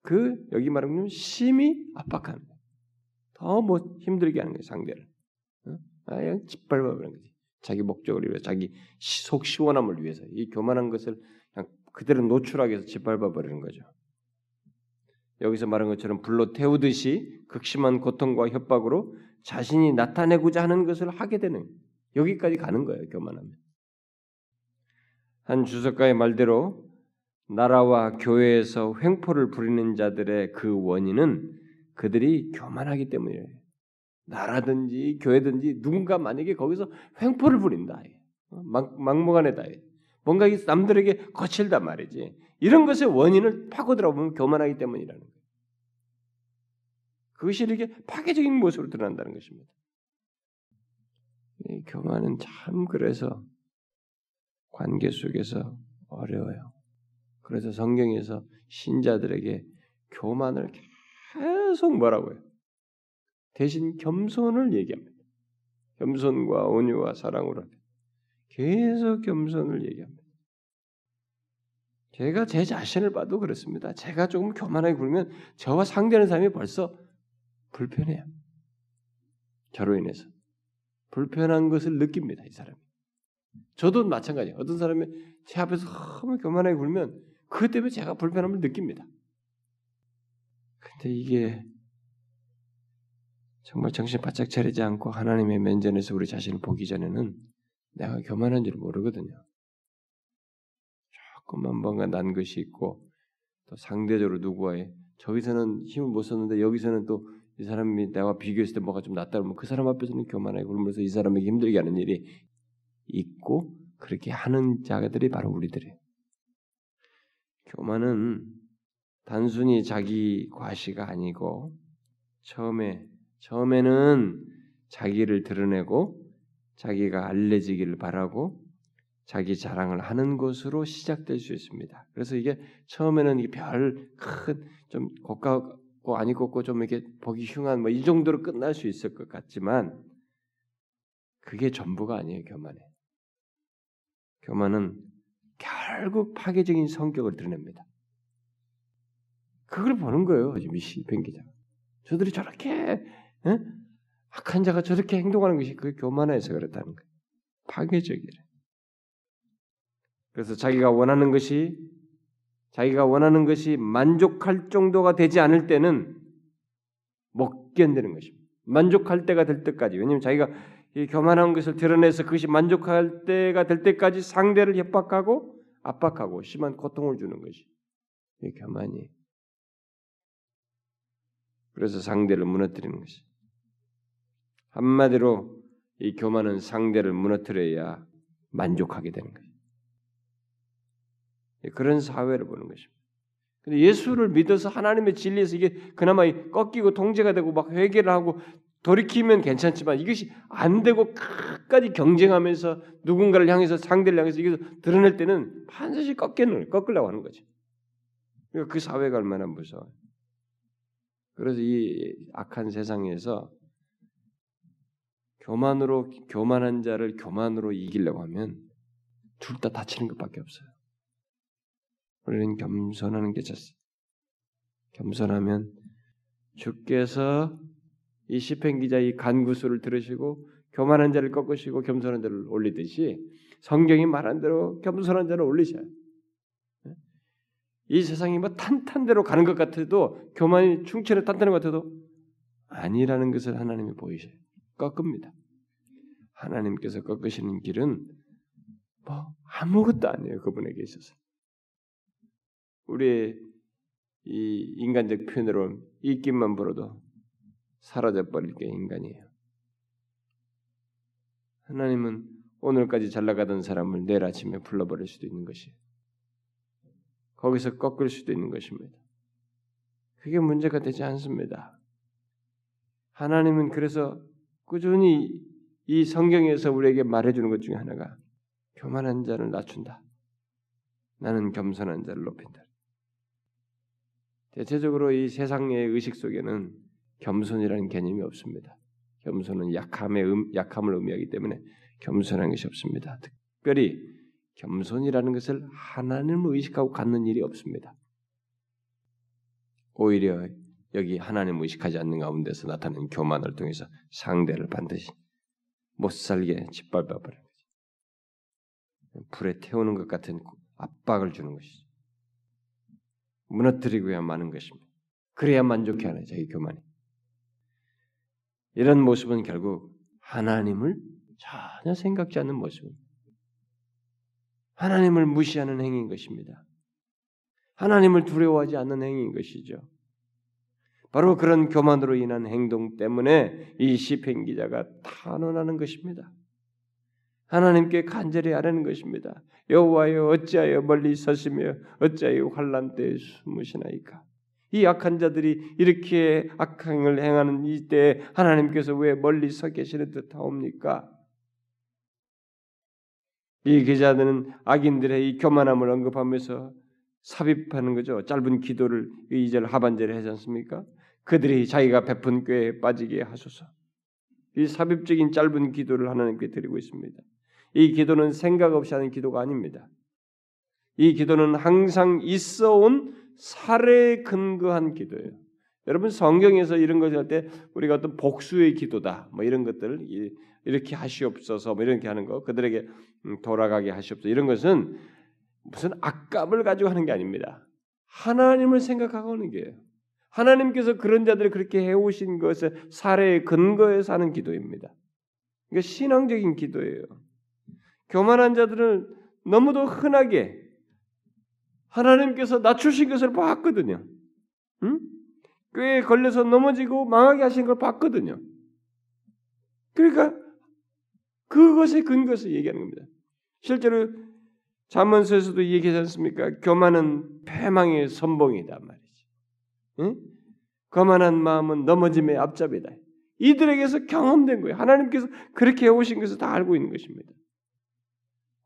그 여기 말하면 심히 압박하는 거예요. 더 뭐 힘들게 하는 거예요 상대를. 어? 아, 그냥 짓밟아 버리는 거지. 자기 목적을 위해 자기 속 시원함을 위해서 이 교만한 것을 그냥 그대로 노출하게 해서 짓밟아 버리는 거죠. 여기서 말한 것처럼 불로 태우듯이 극심한 고통과 협박으로 자신이 나타내고자 하는 것을 하게 되는 여기까지 가는 거예요. 교만하면. 한 주석가의 말대로 나라와 교회에서 횡포를 부리는 자들의 그 원인은 그들이 교만하기 때문이에요. 나라든지 교회든지 누군가 만약에 거기서 횡포를 부린다. 어, 막, 막무가내다. 뭔가 남들에게 거칠단 말이지. 이런 것의 원인을 파고들어 보면 교만하기 때문이라는 거예요. 그것이 이렇게 파괴적인 모습으로 드러난다는 것입니다. 이 교만은 참 그래서 관계 속에서 어려워요. 그래서 성경에서 신자들에게 교만을 계속 뭐라고요? 대신 겸손을 얘기합니다. 겸손과 온유와 사랑으로 계속 겸손을 얘기합니다. 제가 제 자신을 봐도 그렇습니다. 제가 조금 교만하게 굴면 저와 상대하는 사람이 벌써 불편해요. 저로 인해서 불편한 것을 느낍니다. 이 사람이. 저도 마찬가지예요. 어떤 사람이 제 앞에서 너무 교만하게 굴면 그것 때문에 제가 불편함을 느낍니다. 근데 이게 정말 정신 바짝 차리지 않고 하나님의 면전에서 우리 자신을 보기 전에는 내가 교만한 줄 모르거든요. 조금만 뭔가 난 것이 있고 또 상대적으로 누구와의 저기서는 힘을 못 썼는데 여기서는 또 이 사람이 내가 비교했을 때 뭐가 좀 낫다 그러면 그 사람 앞에서는 교만하게 굴면서 이 사람에게 힘들게 하는 일이 있고 그렇게 하는 자들이 바로 우리들이에요. 교만은 단순히 자기 과시가 아니고 처음에 처음에는 자기를 드러내고 자기가 알려지기를 바라고 자기 자랑을 하는 것으로 시작될 수 있습니다. 그래서 이게 처음에는 이게 별큰 좀 고가고 아니 고고 좀 이렇게 보기 흉한 뭐 이 정도로 끝날 수 있을 것 같지만 그게 전부가 아니에요 교만에. 교만은 결국 파괴적인 성격을 드러냅니다. 그걸 보는 거예요. 지금 이 시편 기자. 저들이 저렇게 에? 악한 자가 저렇게 행동하는 것이 그 교만해서 그렇다는 거예요. 파괴적이래. 그래서 자기가 원하는 것이 자기가 원하는 것이 만족할 정도가 되지 않을 때는 못 견디는 것입니다. 만족할 때가 될 때까지. 왜냐하면 자기가 이 교만한 것을 드러내서 그것이 만족할 때가 될 때까지 상대를 협박하고 압박하고 심한 고통을 주는 것이 이 교만이. 그래서 상대를 무너뜨리는 것이. 한마디로 이 교만은 상대를 무너뜨려야 만족하게 되는 거예요. 그런 사회를 보는 것입니다. 근데 예수를 믿어서 하나님의 진리에서 이게 그나마 꺾이고 통제가 되고 막 회개를 하고 돌이키면 괜찮지만 이것이 안 되고 끝까지 경쟁하면서 누군가를 향해서 상대를 향해서 이것을 드러낼 때는 반드시 꺾이는 꺾으려고 하는 거지. 그러니까 그 사회가 얼마나 무서워. 그래서 이 악한 세상에서 교만으로 교만한 자를 교만으로 이기려고 하면 둘 다 다치는 것밖에 없어요. 우리는 겸손하는 게 좋습니다. 겸손하면 주께서 이 시편 기자 이 간구수를 들으시고 교만한 자를 꺾으시고 겸손한 자를 올리듯이 성경이 말한 대로 겸손한 자를 올리셔요. 이 세상이 뭐 탄탄대로 가는 것 같아도 교만이 충천에 탄탄한 것 같아도 아니라는 것을 하나님이 보이셔요. 꺾습니다. 하나님께서 꺾으시는 길은 뭐 아무것도 아니에요. 그분에게 있어서. 우리의 이 인간적 표현으로 입김만 불어도 사라져 버릴 게 인간이에요. 하나님은 오늘까지 잘 나가던 사람을 내일 아침에 불러버릴 수도 있는 것이 거기서 꺾을 수도 있는 것입니다. 그게 문제가 되지 않습니다. 하나님은 그래서 꾸준히 이 성경에서 우리에게 말해주는 것 중에 하나가 교만한 자를 낮춘다. 나는 겸손한 자를 높인다. 대체적으로 이 세상의 의식 속에는 겸손이라는 개념이 없습니다. 겸손은 약함의 음, 약함을 의미하기 때문에 겸손한 것이 없습니다. 특별히 겸손이라는 것을 하나님을 의식하고 갖는 일이 없습니다. 오히려 여기 하나님을 의식하지 않는 가운데서 나타나는 교만을 통해서 상대를 반드시 못 살게 짓밟아 버리는 거지. 불에 태우는 것 같은 압박을 주는 것이죠. 무너뜨리고야 마는 것입니다. 그래야 만족해 하는 자기 교만이. 이런 모습은 결국 하나님을 전혀 생각지 않는 모습입니다. 하나님을 무시하는 행위인 것입니다. 하나님을 두려워하지 않는 행위인 것이죠. 바로 그런 교만으로 인한 행동 때문에 이 시편 기자가 탄원하는 것입니다. 하나님께 간절히 아뢰는 것입니다. 여호와여 어찌하여 멀리 서시며 어찌하여 환란 때에 숨으시나이까? 이 악한 자들이 이렇게 악행을 행하는 이때 하나님께서 왜 멀리 서 계시는 듯하옵니까? 이 기자들은 악인들의 이 교만함을 언급하면서 삽입하는 거죠. 짧은 기도를 2절 하반절에 하지 않습니까? 그들이 자기가 베푼 꾀에 빠지게 하소서. 이 삽입적인 짧은 기도를 하나님께 드리고 있습니다. 이 기도는 생각 없이 하는 기도가 아닙니다. 이 기도는 항상 있어 온 사례에 근거한 기도예요. 여러분 성경에서 이런 것을 할 때 우리가 어떤 복수의 기도다 뭐 이런 것들 이렇게 하시옵소서 뭐 이렇게 하는 거 그들에게 음, 돌아가게 하시옵소서 이런 것은 무슨 악감을 가지고 하는 게 아닙니다. 하나님을 생각하고 하는 게예요. 하나님께서 그런 자들을 그렇게 해오신 것을 사례에 근거해서 하는 기도입니다. 그러니까 신앙적인 기도예요. 교만한 자들은 너무도 흔하게 하나님께서 낮추신 것을 봤거든요. 응? 꾀에 걸려서 넘어지고 망하게 하신 걸 봤거든요. 그러니까 그것에 근거해서 얘기하는 겁니다. 실제로 잠언서에서도 얘기하지 않습니까? 교만은 패망의 선봉이다 말이지. 응? 거만한 마음은 넘어짐의 앞잡이다. 이들에게서 경험된 거예요. 하나님께서 그렇게 해오신 것을 다 알고 있는 것입니다.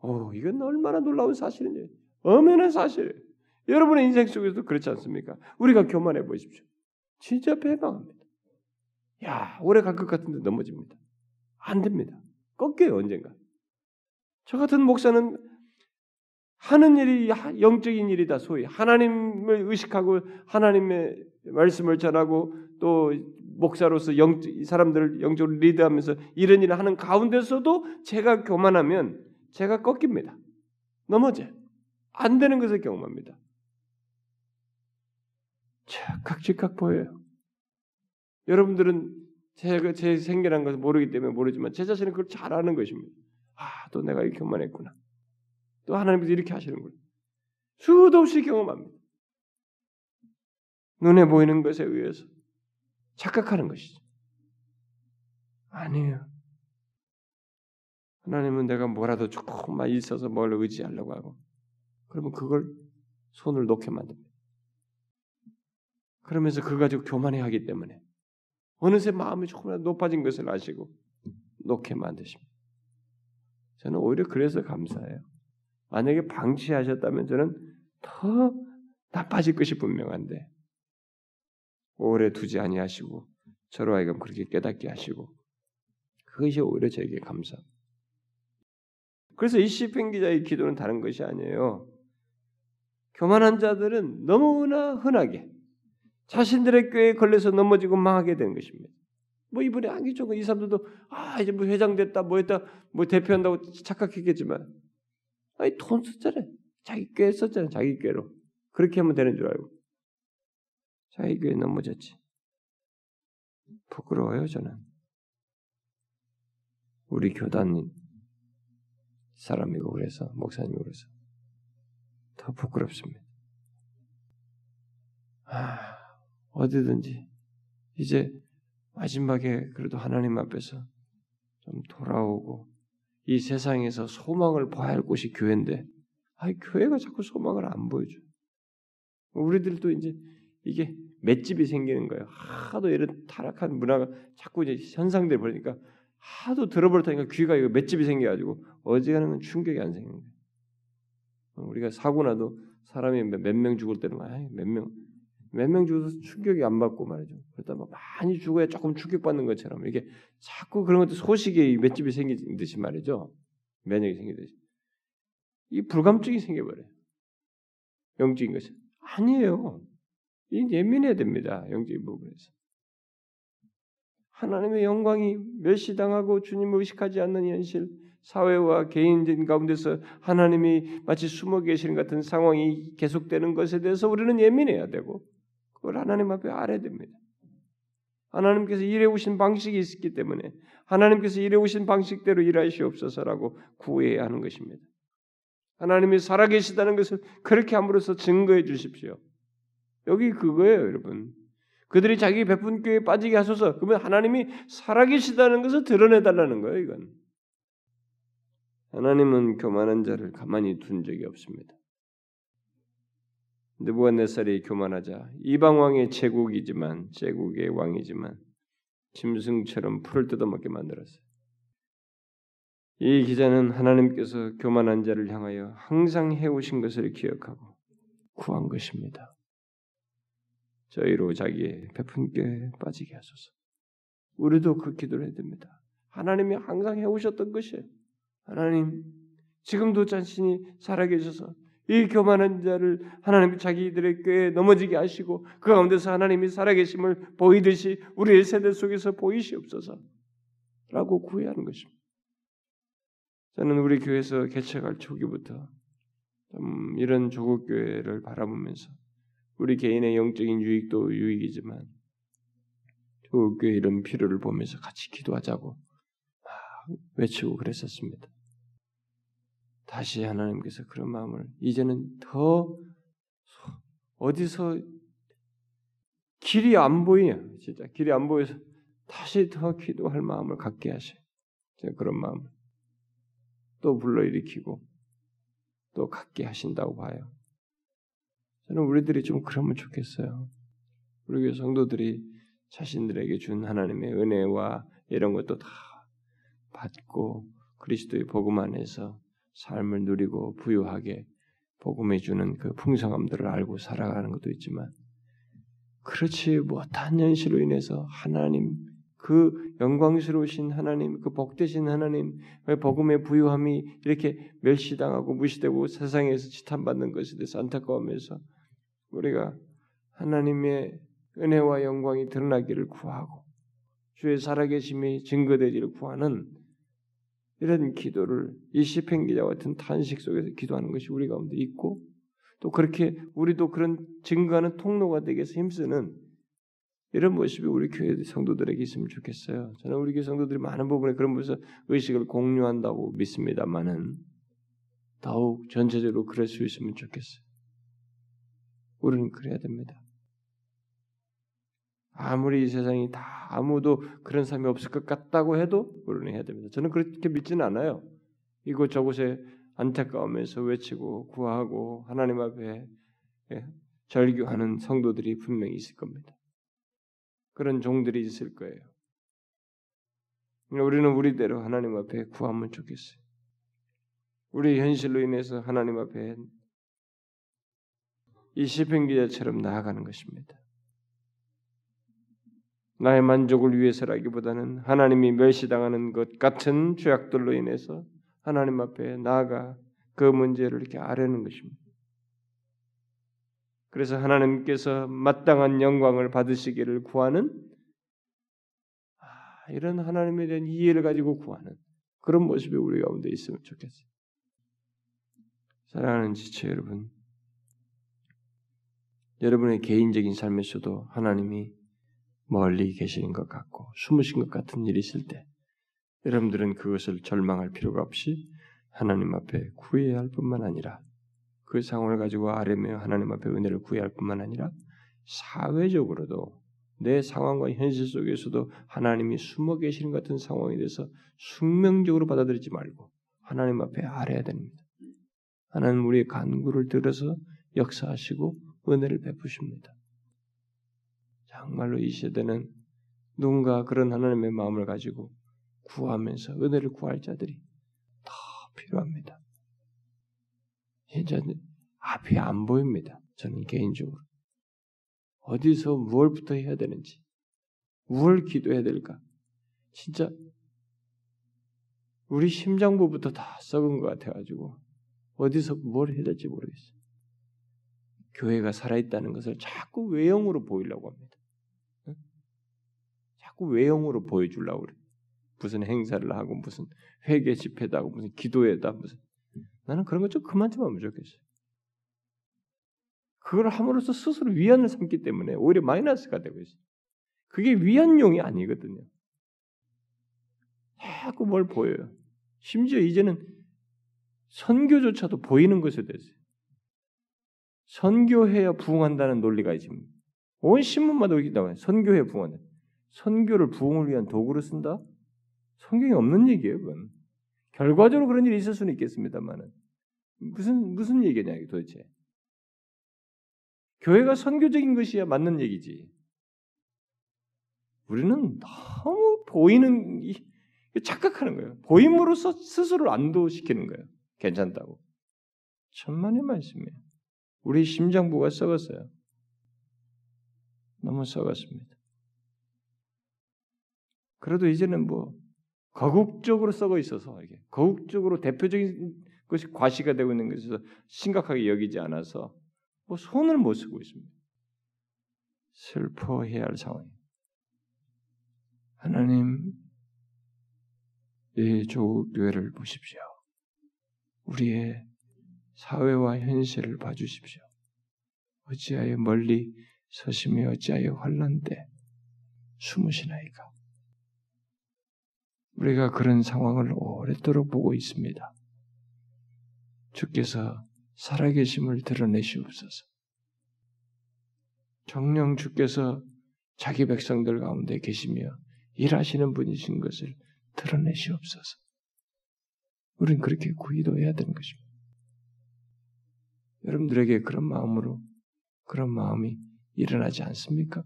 오, 이건 얼마나 놀라운 사실인지. 엄연한 사실. 여러분의 인생 속에서도 그렇지 않습니까? 우리가 교만해 보십시오. 진짜 배방합니다. 야, 오래 갈 것 같은데 넘어집니다. 안 됩니다. 꺾여요, 언젠가. 저 같은 목사는 하는 일이 영적인 일이다, 소위. 하나님을 의식하고 하나님의 말씀을 전하고 또 목사로서 영, 사람들을 영적으로 리드하면서 이런 일을 하는 가운데서도 제가 교만하면 제가 꺾입니다. 넘어져. 안 되는 것을 경험합니다. 즉각 보여요. 여러분들은 제가 제 생겨난 것을 모르기 때문에 모르지만 제 자신은 그걸 잘 아는 것입니다. 아, 또 내가 이렇게 교만했구나. 또 하나님께서 이렇게 하시는구나. 수도 없이 경험합니다. 눈에 보이는 것에 의해서 착각하는 것이죠. 아니에요. 하나님은 내가 뭐라도 조금만 있어서 뭘 의지하려고 하고 그러면 그걸 손을 놓게 만듭니다. 그러면서 그거 가지고 교만해 하기 때문에 어느새 마음이 조금이라도 높아진 것을 아시고 놓게 만드십니다. 저는 오히려 그래서 감사해요. 만약에 방치하셨다면 저는 더 나빠질 것이 분명한데 오래 두지 아니하시고 저로 하여금 그렇게 깨닫게 하시고 그것이 오히려 저에게 감사. 그래서 이 시편 기자의 기도는 다른 것이 아니에요. 교만한 자들은 너무나 흔하게 자신들의 꾀에 걸려서 넘어지고 망하게 되는 것입니다. 뭐 이번에 안기 좋은 이 사람들도 아 이제 뭐 회장 됐다 뭐 했다 뭐 대표한다고 착각했겠지만 아니 돈 썼잖아요. 자기 꾀 썼잖아요. 자기 꾀로 그렇게 하면 되는 줄 알고 자기 꾀에 넘어졌지. 부끄러워요 저는. 우리 교단 사람이고 그래서 목사님이고 그래서 더 부끄럽습니다. 아, 어디든지 이제 마지막에 그래도 하나님 앞에서 좀 돌아오고 이 세상에서 소망을 봐야 할 곳이 교회인데 아, 교회가 자꾸 소망을 안 보여줘. 우리들도 이제 이게 맷집이 생기는 거예요. 하도 이런 타락한 문화가 자꾸 이제 현상들 보니까 하도 들어버렸다니까 귀가 이거 맷집이 생겨가지고 어지간하면 충격이 안 생기는 거예요. 우리가 사고 나도 사람이 몇 명 죽을 때는 몇 명, 몇 명 죽어서 충격이 안 받고 말이죠. 그러다 뭐 많이 죽어야 조금 충격받는 것처럼 이렇게 자꾸 그런 것도 소식에 맷집이 생기듯이 말이죠. 면역이 생기듯이. 이 불감증이 생겨버려요. 영적인 것은. 아니에요. 이 예민해야 됩니다. 영적인 부분에서. 하나님의 영광이 멸시당하고 주님을 의식하지 않는 현실, 사회와 개인적인 가운데서 하나님이 마치 숨어 계시는 같은 상황이 계속되는 것에 대해서 우리는 예민해야 되고 그걸 하나님 앞에 알아야 됩니다. 하나님께서 일해 오신 방식이 있기 때문에 하나님께서 일해 오신 방식대로 일하시옵소서라고 구해야 하는 것입니다. 하나님이 살아계시다는 것을 그렇게 함으로써 증거해 주십시오. 여기 그거예요, 여러분. 그들이 자기 교회에 빠지게 하소서. 그러면 하나님이 살아계시다는 것을 드러내달라는 거예요, 이건. 하나님은 교만한 자를 가만히 둔 적이 없습니다. 느부갓네살이 교만하자 이방 왕의 제국이지만 제국의 왕이지만 짐승처럼 풀을 뜯어먹게 만들었어요. 이 기자는 하나님께서 교만한 자를 향하여 항상 해오신 것을 기억하고 구한 것입니다. 저희로 자기의 베푼 게 빠지게 하소서. 우리도 그 기도를 해야 됩니다. 하나님이 항상 해오셨던 것이에요. 하나님, 지금도 자신이 살아계셔서 이 교만한 자를 하나님이 자기들의 꾀에 넘어지게 하시고 그 가운데서 하나님이 살아계심을 보이듯이 우리의 세대 속에서 보이시옵소서 라고 구해하는 것입니다. 저는 우리 교회에서 개척할 초기부터 좀 이런 조국 교회를 바라보면서 우리 개인의 영적인 유익도 유익이지만 교회 이런 필요를 보면서 같이 기도하자고 막 외치고 그랬었습니다. 다시 하나님께서 그런 마음을 이제는 더 어디서 길이 안 보이냐 진짜 길이 안 보여서 다시 더 기도할 마음을 갖게 하셔 그런 마음을 또 불러일으키고 또 갖게 하신다고 봐요. 저는 우리들이 좀 그러면 좋겠어요. 우리 교회 성도들이 자신들에게 준 하나님의 은혜와 이런 것도 다 받고 그리스도의 복음 안에서 삶을 누리고 부유하게 복음해 주는 그 풍성함들을 알고 살아가는 것도 있지만 그렇지 못한 현실로 인해서 하나님 그 영광스러우신 하나님, 그 복되신 하나님, 그 복음의 부유함이 이렇게 멸시당하고 무시되고 세상에서 지탄받는 것에 대해서 안타까워하면서 우리가 하나님의 은혜와 영광이 드러나기를 구하고 주의 살아계심이 증거되기를 구하는 이런 기도를 이 시편 기자 같은 탄식 속에서 기도하는 것이 우리 가운데 있고 또 그렇게 우리도 그런 증거하는 통로가 되기 위해서 힘쓰는 이런 모습이 우리 교회 성도들에게 있으면 좋겠어요. 저는 우리 교회 성도들이 많은 부분에 그런 부분에서 의식을 공유한다고 믿습니다만은 더욱 전체적으로 그럴 수 있으면 좋겠어요. 우리는 그래야 됩니다. 아무리 이 세상이 다 아무도 그런 사람이 없을 것 같다고 해도 우리는 해야 됩니다. 저는 그렇게 믿지는 않아요. 이곳 저곳에 안타까움에서 외치고 구하고 하나님 앞에 예, 절규하는 성도들이 분명히 있을 겁니다. 그런 종들이 있을 거예요. 우리는 우리대로 하나님 앞에 구하면 좋겠어요. 우리 현실로 인해서 하나님 앞에 이 시편 기자처럼 나아가는 것입니다. 나의 만족을 위해서라기보다는 하나님이 멸시당하는 것 같은 죄악들로 인해서 하나님 앞에 나아가 그 문제를 이렇게 아려는 것입니다. 그래서 하나님께서 마땅한 영광을 받으시기를 구하는 아, 이런 하나님에 대한 이해를 가지고 구하는 그런 모습이 우리 가운데 있으면 좋겠어요. 사랑하는 지체 여러분, 여러분의 개인적인 삶에서도 하나님이 멀리 계시는 것 같고 숨으신 것 같은 일이 있을 때 여러분들은 그것을 절망할 필요가 없이 하나님 앞에 구해야 할 뿐만 아니라 그 상황을 가지고 아뢰며 하나님 앞에 은혜를 구해야 할 뿐만 아니라 사회적으로도 내 상황과 현실 속에서도 하나님이 숨어 계시는 같은 상황에 대해서 숙명적으로 받아들이지 말고 하나님 앞에 아뢰야 됩니다. 하나님 우리의 간구를 들어서 역사하시고 은혜를 베푸십니다. 정말로 이 시대는 누군가 그런 하나님의 마음을 가지고 구하면서 은혜를 구할 자들이 더 필요합니다. 이제 앞이 안 보입니다. 저는 개인적으로. 어디서 무엇부터 해야 되는지, 무엇을 기도해야 될까? 진짜 우리 심장부부터 다 썩은 것 같아가지고 어디서 뭘 해야 될지 모르겠어요. 교회가 살아있다는 것을 자꾸 외형으로 보이려고 합니다. 응? 자꾸 외형으로 보여주려고 그래. 무슨 행사를 하고 무슨 회개 집회다 하고 무슨 기도회다 무슨 나는 그런 거좀 그만 좀 하면 좋겠어요. 그걸 함으로써 스스로 위안을 삼기 때문에 오히려 마이너스가 되고 있어요. 그게 위안용이 아니거든요. 자꾸 뭘 보여요. 심지어 이제는 선교조차도 보이는 것에 됐어요. 선교해야 부흥한다는 논리가 지금 온 신문마다 이렇게 나와요. 선교해 부흥한다. 선교를 부흥을 위한 도구로 쓴다? 성경에 없는 얘기예요, 그건. 결과적으로 그런 일이 있을 수는 있겠습니다만은 무슨 무슨 얘기냐 이 도대체. 교회가 선교적인 것이야 맞는 얘기지. 우리는 너무 보이는 착각하는 거예요. 보임으로써 스스로를 안도시키는 거예요. 괜찮다고. 천만의 말씀이에요. 우리 심장부가 썩었어요. 너무 썩었습니다. 그래도 이제는 뭐 거국적으로 썩어 있어서 이게 거국적으로 대표적인 것이 과시가 되고 있는 것에서 심각하게 여기지 않아서 뭐 손을 못 쓰고 있습니다. 슬퍼해야 할 상황이에요. 하나님, 이 조교회를 보십시오. 우리의 사회와 현실을 봐주십시오. 어찌하여 멀리 서심이 어찌하여 환란 때 숨으시나이까. 우리가 그런 상황을 오랫도록 보고 있습니다. 주께서 살아계심을 드러내시옵소서. 정령 주께서 자기 백성들 가운데 계시며 일하시는 분이신 것을 드러내시옵소서. 우리는 그렇게 구기도 해야 되는 것입니다. 여러분들에게 그런 마음으로 그런 마음이 일어나지 않습니까?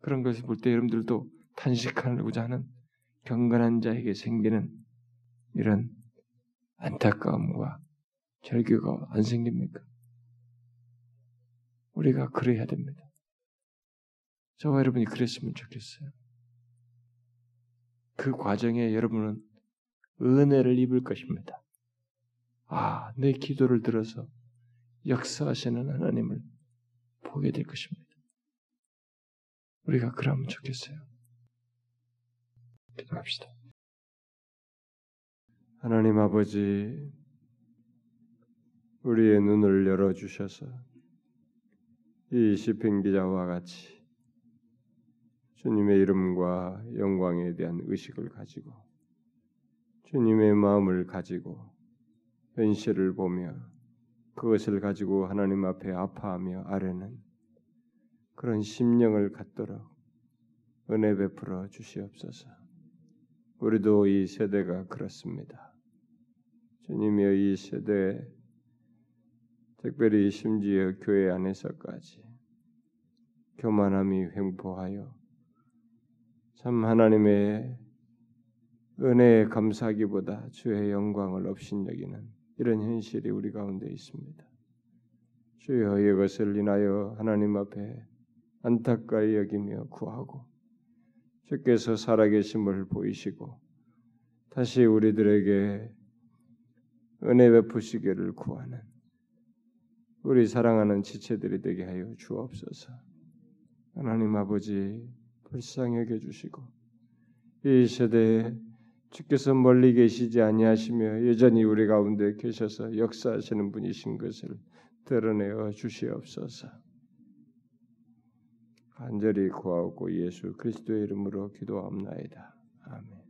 그런 것을 볼 때 여러분들도 탄식하고자 하는 경건한 자에게 생기는 이런 안타까움과 절규가 안 생깁니까? 우리가 그래야 됩니다. 저와 여러분이 그랬으면 좋겠어요. 그 과정에 여러분은 은혜를 입을 것입니다. 아, 내 기도를 들어서 역사하시는 하나님을 보게 될 것입니다. 우리가 그러면 좋겠어요. 기도합시다. 하나님 아버지, 우리의 눈을 열어 주셔서 이 시편 기자와 같이 주님의 이름과 영광에 대한 의식을 가지고 주님의 마음을 가지고 현실을 보며 그것을 가지고 하나님 앞에 아파하며 아뢰는 그런 심령을 갖도록 은혜 베풀어 주시옵소서. 우리도 이 세대가 그렇습니다. 주님이여 이 세대 특별히 심지어 교회 안에서까지 교만함이 횡포하여 참 하나님의 은혜에 감사하기보다 주의 영광을 업신여기는 이런 현실이 우리 가운데 있습니다. 주여 이것을 인하여 하나님 앞에 안타까이 여기며 구하고 주께서 살아계심을 보이시고 다시 우리들에게 은혜 베푸시기를 구하는 우리 사랑하는 지체들이 되게 하여 주옵소서. 하나님 아버지 불쌍히 여겨 주시고 이 세대에 주께서 멀리 계시지 아니하시며 여전히 우리 가운데 계셔서 역사하시는 분이신 것을 드러내어 주시옵소서. 간절히 구하고 예수 그리스도의 이름으로 기도합나이다. 아멘.